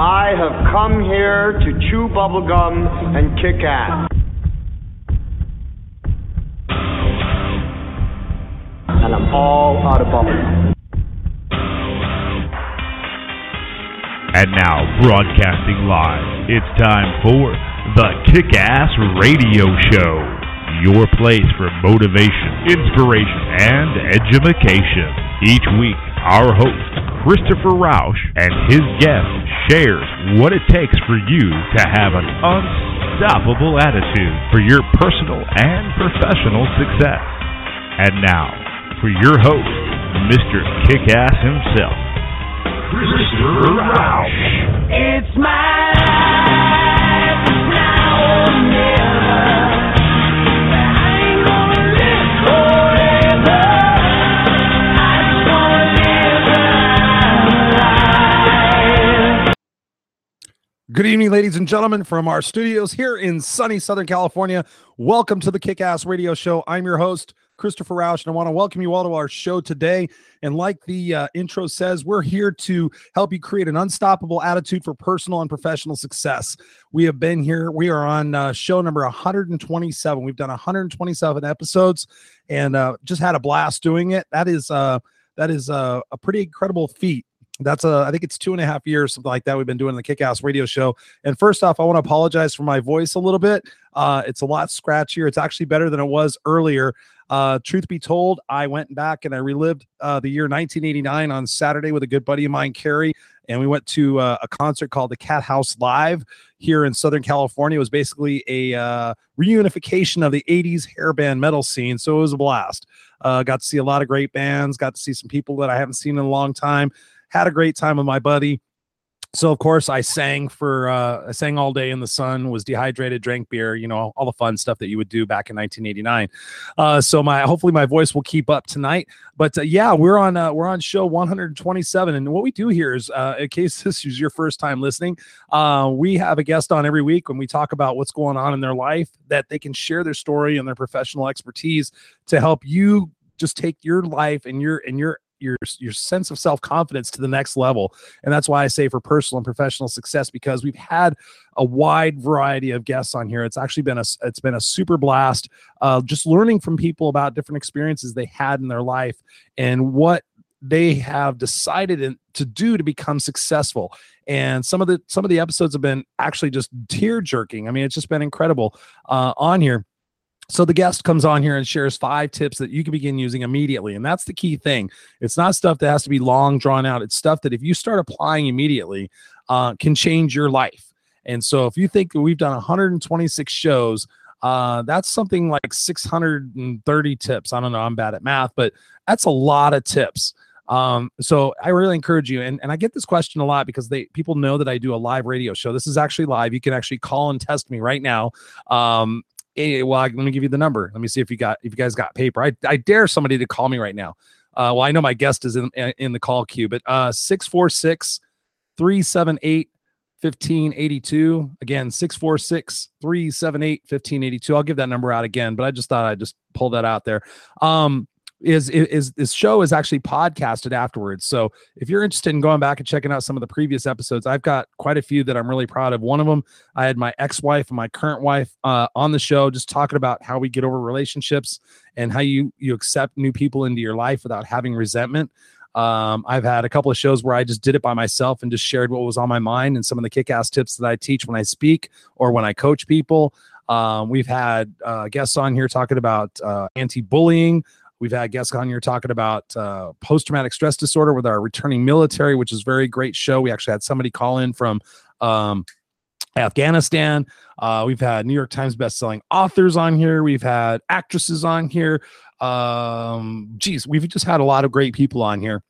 I have come here to chew bubblegum and kick ass. And I'm all out of bubblegum. And now, broadcasting live, it's time for the Kick Ass Radio Show. Your place for motivation, inspiration, and education. Each week, our host, Christopher Rausch, and his guest shares what it takes for you to have an unstoppable attitude for your personal and professional success. And now, for your host, Mr. Kickass himself, Christopher Rausch. It's my life Good evening, ladies and gentlemen, from our studios here in sunny Southern California. Welcome to the Kick Ass Radio Show. I'm your host, Christopher Rausch, and I want to welcome you all to our show today. And like the uh, intro says, we're here to help you create an unstoppable attitude for personal and professional success. We have been here, we are on uh, show number 127. We've done 127 episodes and uh, just had a blast doing it. That is uh, that is uh, a pretty incredible feat that's a i think it's two and a half years something like that we've been doing the kick-ass radio show. And first off i want to apologize for my voice a little bit. Uh, it's a lot scratchier it's actually better than it was earlier. Uh, truth be told i went back and i relived uh, the year 1989 on saturday with a good buddy of mine kerry and we went to uh, a concert called the Cathouse live here in southern california. It was basically a uh, reunification of the 80s hair band metal scene so it was a blast. Uh, got to see a lot of great bands got to see some people that i haven't seen in a long time had a great time with my buddy. So of course I sang for uh I sang all day in the sun, was dehydrated, drank beer, you know, all the fun stuff that you would do back in 1989. Uh so my hopefully my voice will keep up tonight. But uh, yeah, we're on uh, we're on show 127 and what we do here is uh in case this is your first time listening, uh we have a guest on every week when we talk about what's going on in their life that they can share their story and their professional expertise to help you just take your life and your and your your your sense of self-confidence to the next level. And that's why i say for personal and professional success because we've had a wide variety of guests on here. It's actually been a it's been a super blast uh, just learning from people about different experiences they had in their life and what they have decided in, to do to become successful. And some of the some of the episodes have been actually just tear jerking i mean it's just been incredible uh, on here so the guest comes on here and shares five tips that you can begin using immediately. And that's the key thing. It's not stuff that has to be long drawn out. It's stuff that if you start applying immediately, uh, can change your life. And so if you think we've done 126 shows, uh, that's something like 630 tips. I don't know. I'm bad at math, but that's a lot of tips. Um, so I really encourage you, and, and I get this question a lot because they people know that I do a live radio show. This is actually live. You can actually call and test me right now. Um, well, let me give you the number. Let me see if you got if you guys got paper. I, I dare somebody to call me right now. Uh, well, I know my guest is in in the call queue, but uh 646 378 1582. Again, 646 378 1582. I'll give that number out again, but I just thought I'd just pull that out there. Um, is is this show is actually podcasted afterwards. So if you're interested in going back and checking out some of the previous episodes, I've got quite a few that I'm really proud of. One of them, I had my ex-wife and my current wife uh, on the show, just talking about how we get over relationships and how you you accept new people into your life without having resentment. Um, I've had a couple of shows where I just did it by myself and just shared what was on my mind and some of the kick-ass tips that I teach when I speak or when I coach people. Um, we've had uh, guests on here talking about uh, anti-bullying. We've had guests on here talking about uh, post traumatic stress disorder with our returning military, which is a very great show. We actually had somebody call in from um, Afghanistan. Uh, we've had New York Times best-selling authors on here. We've had actresses on here. Um, geez, we've just had a lot of great people on here.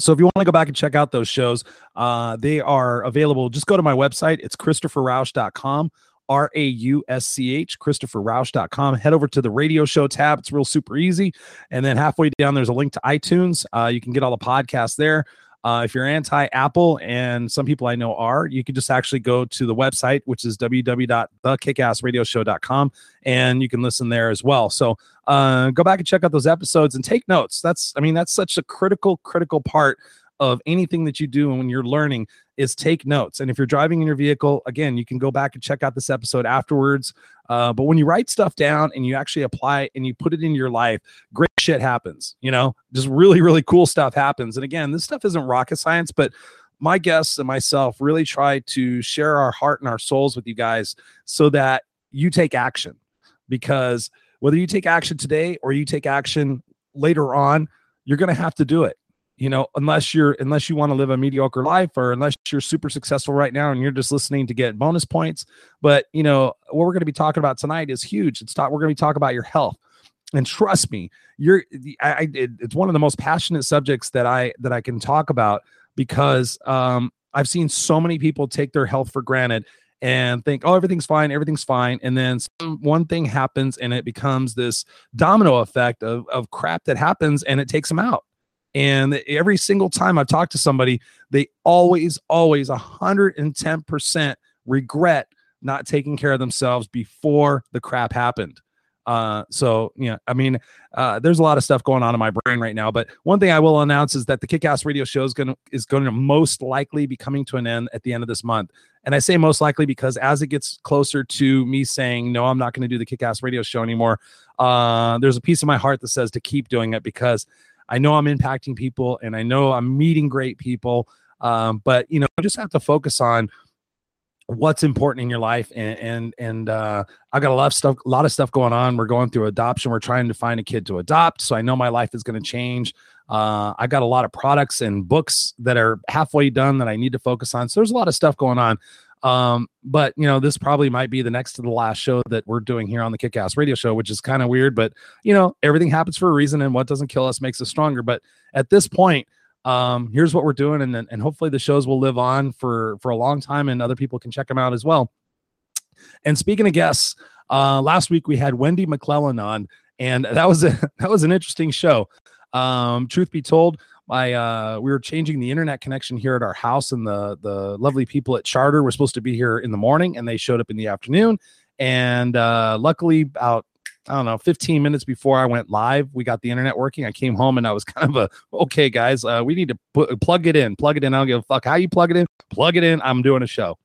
So if you want to go back and check out those shows, uh, they are available. Just go to my website. It's christopherrausch.com. R A U S C H, ChristopherRausch.com. Head over to the radio show tab. It's real super easy. And then halfway down, there's a link to iTunes. Uh, you can get all the podcasts there. Uh, if you're anti Apple, and some people I know are, you can just actually go to the website, which is www.thekickassradioshow.com, and you can listen there as well. So uh, go back and check out those episodes and take notes. That's, I mean, that's such a critical, critical part of anything that you do and when you're learning is take notes. And if you're driving in your vehicle, again, you can go back and check out this episode afterwards. Uh, but when you write stuff down and you actually apply it and you put it in your life, great shit happens. You know, just really, really cool stuff happens. And again, this stuff isn't rocket science, but my guests and myself really try to share our heart and our souls with you guys so that you take action. Because whether you take action today or you take action later on, you're going to have to do it you know unless you're unless you want to live a mediocre life or unless you're super successful right now and you're just listening to get bonus points. But you know what we're going to be talking about tonight is huge. It's not we're going to be talking about your health. And trust me you're I, it's one of the most passionate subjects that i that i can talk about because um i've seen so many people take their health for granted and think oh everything's fine everything's fine. And then some, one thing happens and it becomes this domino effect of, of crap that happens and it takes them out and every single time I've talked to somebody, they always, always 110% regret not taking care of themselves before the crap happened. Uh, so yeah, I mean, uh, there's a lot of stuff going on in my brain right now. But one thing I will announce is that the Kickass Radio Show is going is going to most likely be coming to an end at the end of this month. And I say most likely because as it gets closer to me saying no, I'm not going to do the Kickass Radio Show anymore. Uh, there's a piece of my heart that says to keep doing it because I know I'm impacting people and I know I'm meeting great people. Um, but you know, I just have to focus on what's important in your life and and and uh, i got a lot of stuff a lot of stuff going on. We're going through adoption. We're trying to find a kid to adopt so i know my life is going to change. Uh, i got a lot of products and books that are halfway done that i need to focus on so there's a lot of stuff going on um, but you know, this probably might be the next to the last show that we're doing here on the Kickass Radio Show, which is kind of weird. But you know, everything happens for a reason, and what doesn't kill us makes us stronger. But at this point, um, here's what we're doing, and and hopefully the shows will live on for for a long time, and other people can check them out as well. And speaking of guests, uh, last week we had Wendy McClellan on, and that was a that was an interesting show. Um, truth be told, my uh we were changing the internet connection here at our house and the the lovely people at charter were supposed to be here in the morning and they showed up in the afternoon and uh luckily about I don't know, 15 minutes before I went live, we got the internet working. I came home and I was kind of a okay, guys. Uh, we need to put, plug it in, plug it in. I don't give a fuck how you plug it in, plug it in. I'm doing a show.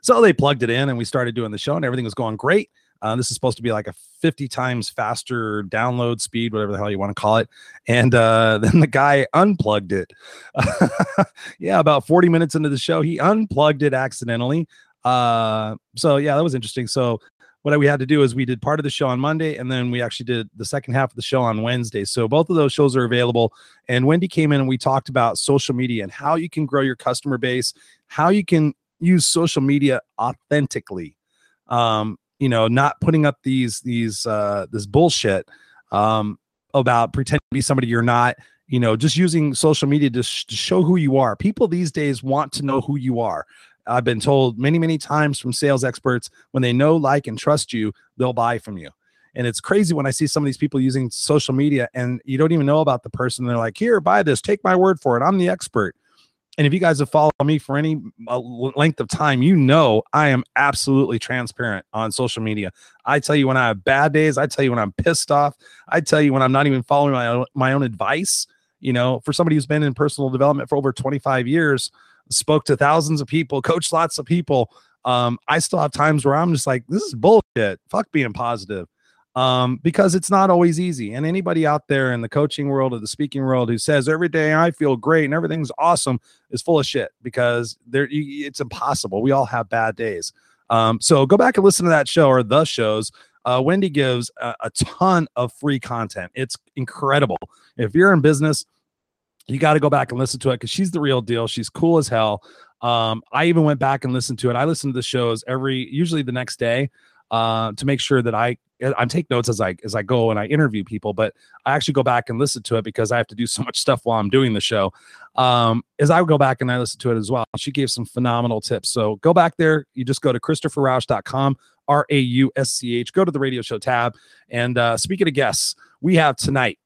So they plugged it in and we started doing the show and everything was going great. Uh, this is supposed to be like a 50 times faster download speed, whatever the hell you want to call it. And uh, then the guy unplugged it. yeah, about 40 minutes into the show, he unplugged it accidentally. Uh, so yeah, that was interesting. So what we had to do is we did part of the show on Monday and then we actually did the second half of the show on Wednesday. So both of those shows are available. And Wendy came in and we talked about social media and how you can grow your customer base, how you can use social media authentically. Um, you know, not putting up these these uh this bullshit um about pretending to be somebody you're not, you know, just using social media to, sh- to show who you are. People these days want to know who you are. I've been told many, many times from sales experts when they know, like, and trust you, they'll buy from you. And it's crazy when I see some of these people using social media and you don't even know about the person. They're like, here, buy this, take my word for it. I'm the expert. And if you guys have followed me for any uh, length of time, you know I am absolutely transparent on social media. I tell you when I have bad days. I tell you when I'm pissed off. I tell you when I'm not even following my own, my own advice. You know, for somebody who's been in personal development for over 25 years, spoke to thousands of people, coached lots of people. Um, I still have times where I'm just like, this is bullshit. Fuck being positive um, because it's not always easy. And anybody out there in the coaching world or the speaking world who says every day I feel great and everything's awesome is full of shit because there it's impossible. We all have bad days. Um, so go back and listen to that show or the shows. Uh, Wendy gives a, a ton of free content. It's incredible. If you're in business, you got to go back and listen to it because she's the real deal. She's cool as hell. Um, I even went back and listened to it. I listen to the shows every, usually the next day uh, to make sure that I I take notes as I as I go and I interview people, but I actually go back and listen to it because I have to do so much stuff while I'm doing the show. Um, as I go back and I listen to it as well, she gave some phenomenal tips. So go back there. You just go to ChristopherRausch.com, R A U S C H. Go to the radio show tab. And uh, speaking of guests, we have tonight.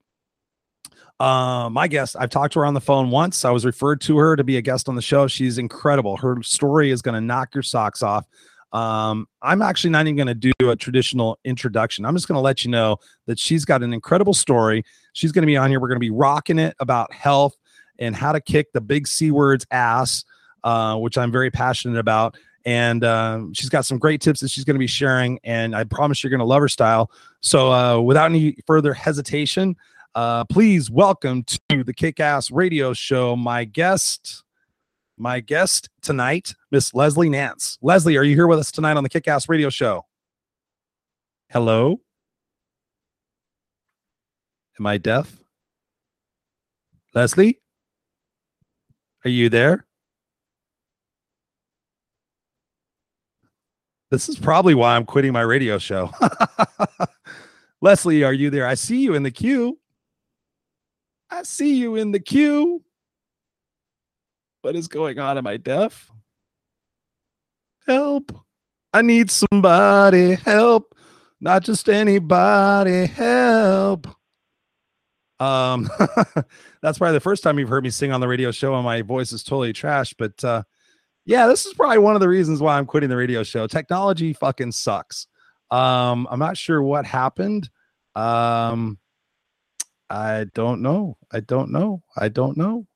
Uh, my guest, I've talked to her on the phone once. I was referred to her to be a guest on the show. She's incredible. Her story is going to knock your socks off. Um, I'm actually not even going to do a traditional introduction. I'm just going to let you know that she's got an incredible story. She's going to be on here. We're going to be rocking it about health and how to kick the big C words ass. uh, which I'm very passionate about. And um, she's got some great tips that she's going to be sharing. And I promise you're going to love her style. So uh, without any further hesitation, uh, please welcome to the Kick Ass Radio Show my guest, my guest tonight, Miss Leslie Nance. Leslie, are you here with us tonight on the Kick Ass Radio Show? Hello? Am I deaf? Leslie? Are you there? This is probably why I'm quitting my radio show. Leslie, are you there? I see you in the queue. I see you in the queue. What is going on? Am I deaf? Help. I need somebody. Help. Not just anybody. Help. Um, that's probably the first time you've heard me sing on the radio show, and my voice is totally trash. But uh, yeah, this is probably one of the reasons why I'm quitting the radio show. Technology fucking sucks. Um, I'm not sure what happened. Um, I don't know. I don't know. I don't know.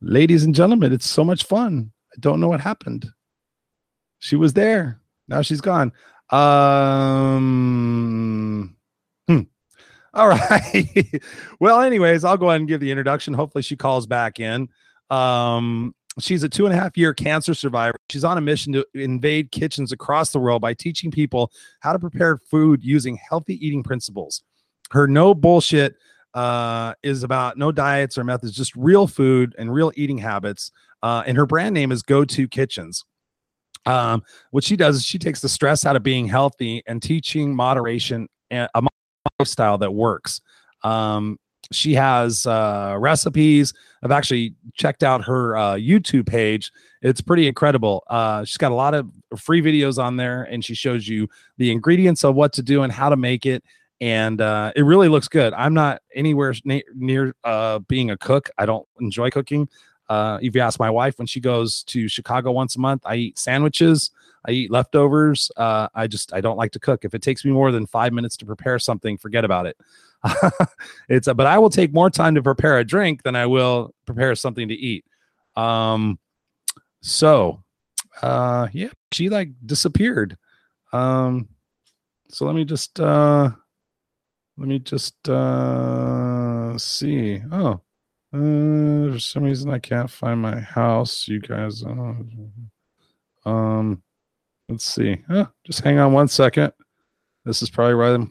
Ladies and gentlemen, it's so much fun. I don't know what happened. She was there. Now she's gone. Um, hmm. All right. well, anyways, I'll go ahead and give the introduction. Hopefully, she calls back in. Um, she's a two and a half year cancer survivor. She's on a mission to invade kitchens across the world by teaching people how to prepare food using healthy eating principles. Her no bullshit uh, is about no diets or methods, just real food and real eating habits. Uh, and her brand name is Go To Kitchens. Um, what she does is she takes the stress out of being healthy and teaching moderation and a lifestyle that works. Um, she has uh, recipes. I've actually checked out her uh, YouTube page. It's pretty incredible. Uh, she's got a lot of free videos on there, and she shows you the ingredients of what to do and how to make it. And uh, it really looks good. I'm not anywhere na- near uh, being a cook. I don't enjoy cooking. Uh, if you ask my wife, when she goes to Chicago once a month, I eat sandwiches. I eat leftovers. Uh, I just I don't like to cook. If it takes me more than five minutes to prepare something, forget about it. it's a, but I will take more time to prepare a drink than I will prepare something to eat. Um, so, uh, yeah, she like disappeared. Um, so let me just uh, let me just uh see. Oh, uh, for some reason I can't find my house. You guys, uh, um, let's see. Huh, just hang on one second. This is probably right. I'm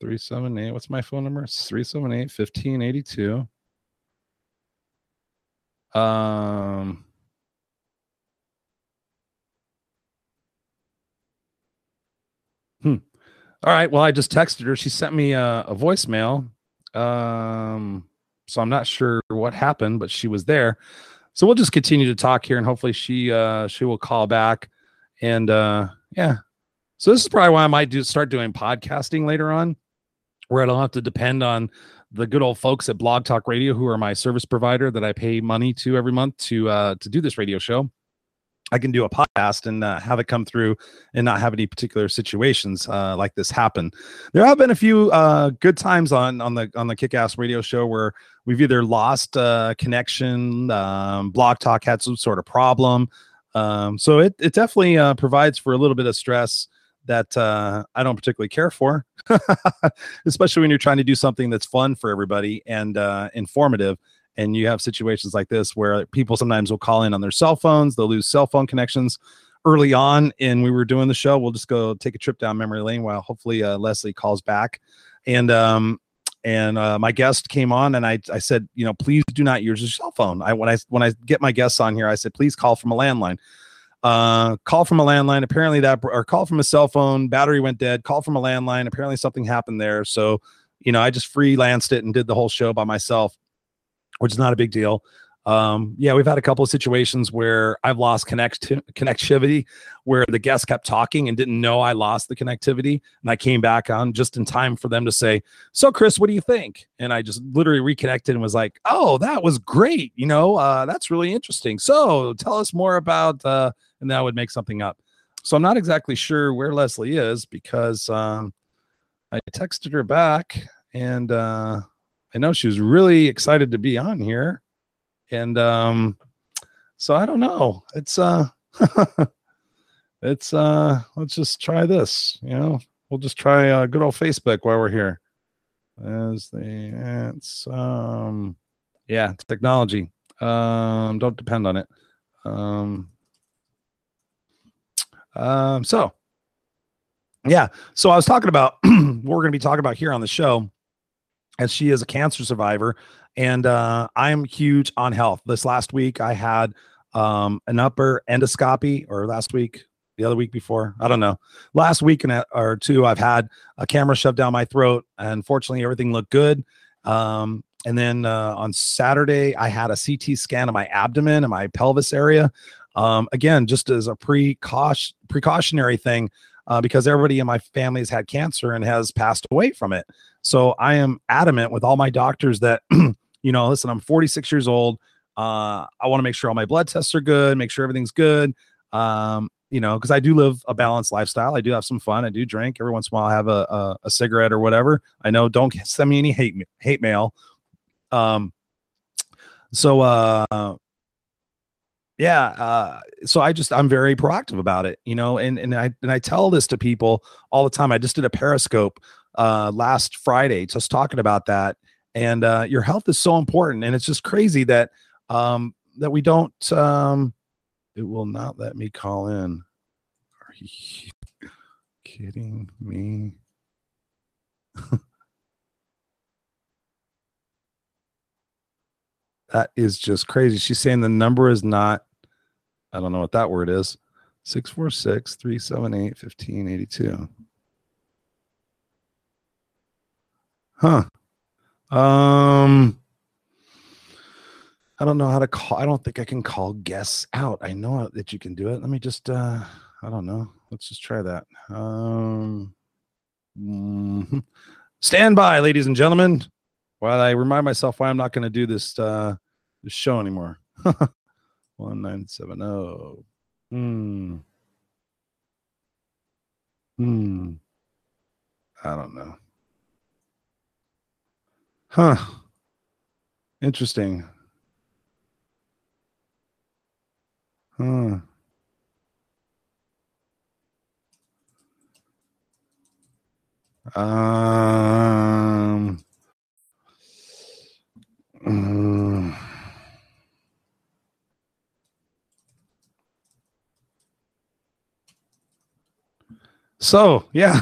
378. What's my phone number? It's 378 1582. Um, All right. Well, I just texted her. She sent me a, a voicemail. Um, so I'm not sure what happened, but she was there. So we'll just continue to talk here, and hopefully she uh she will call back. And uh yeah, so this is probably why I might do start doing podcasting later on, where I don't have to depend on the good old folks at Blog Talk Radio, who are my service provider that I pay money to every month to uh, to do this radio show. I can do a podcast and uh, have it come through and not have any particular situations uh, like this happen. There have been a few uh, good times on on the on the Kick Ass Radio Show where we've either lost uh, connection, um, Blog Talk had some sort of problem, um, so it it definitely uh, provides for a little bit of stress that uh, I don't particularly care for, especially when you're trying to do something that's fun for everybody and informative. And you have situations like this where people sometimes will call in on their cell phones, they'll lose cell phone connections. Early on, and we were doing the show, we'll just go take a trip down memory lane while hopefully uh, Leslie calls back. And um, and uh, my guest came on, and I I said, you know, please do not use your cell phone. I when I when I get my guests on here, I said, please call from a landline uh call from a landline apparently that or call from a cell phone battery went dead call from a landline apparently something happened there so you know i just freelanced it and did the whole show by myself which is not a big deal. Um yeah we've had a couple of situations where i've lost connect connectivity where the guest kept talking and didn't know i lost the connectivity and i came back on just in time for them to say so chris what do you think? And i just literally reconnected and was like oh that was great you know uh that's really interesting. So tell us more about uh and that would make something up. So I'm not exactly sure where Leslie is because um, I texted her back and uh, I know she was really excited to be on here. And um, so I don't know. It's uh it's uh let's just try this, you know. We'll just try uh good old Facebook while we're here. As the it's um yeah, technology. Um don't depend on it. Um um so yeah, so I was talking about what we're going to be talking about here on the show as she is a cancer survivor and uh I'm huge on health. This last week I had um an upper endoscopy or last week the other week before i don't know. Last week and or two i've had a camera shoved down my throat. And fortunately everything looked good. Um and then uh, on saturday i had a ct scan of my abdomen and my pelvis area. Um again just as a precaution precautionary thing uh, because everybody in my family has had cancer and has passed away from it so i am adamant with all my doctors that you know listen i'm 46 years old uh, I want to make sure all my blood tests are good, make sure everything's good. Um, you know, because I do live a balanced lifestyle. I do have some fun. I do drink every once in a while. I have a, a a cigarette or whatever. I know. Don't send me any hate hate mail. Um. So uh. Yeah. Uh. So I just I'm very proactive about it. You know, and and I and I tell this to people all the time. I just did a Periscope uh last Friday, just talking about that. And uh, your health is so important, and it's just crazy that um that we don't um it will not let me call in are you kidding me that is just crazy she's saying the number is not i don't know what that word is 646 378 1582 huh um I don't know how to call. I don't think I can call guests out. I know that you can do it. Let me just. uh I don't know. Let's just try that. Um, mhm. stand by, ladies and gentlemen, while I remind myself why I'm not going to do this uh this show anymore. One nine seven zero. Hmm. Hmm. I don't know. Huh. Interesting. Huh. Um. mm. So yeah,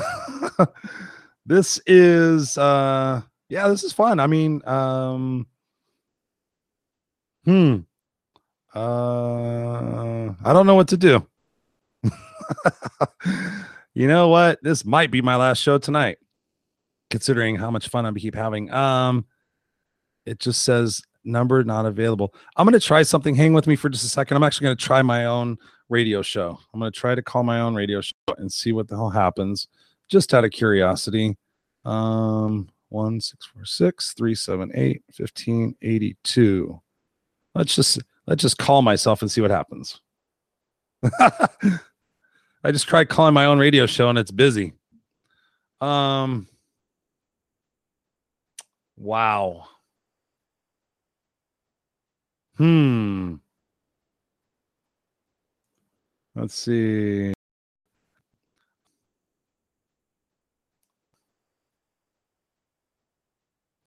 this is uh yeah this is fun. I mean um. Hmm. Uh, I don't know what to do. you know what? This might be my last show tonight, considering how much fun I keep having. Um, it just says number not available. I'm gonna try something. Hang with me for just a second. I'm actually gonna try my own radio show. I'm gonna try to call my own radio show and see what the hell happens, just out of curiosity. Um, one six four six three seven eight fifteen eighty two. Let's just let's just call myself and see what happens. I just tried calling my own radio show and it's busy. Um wow. Hmm. Let's see.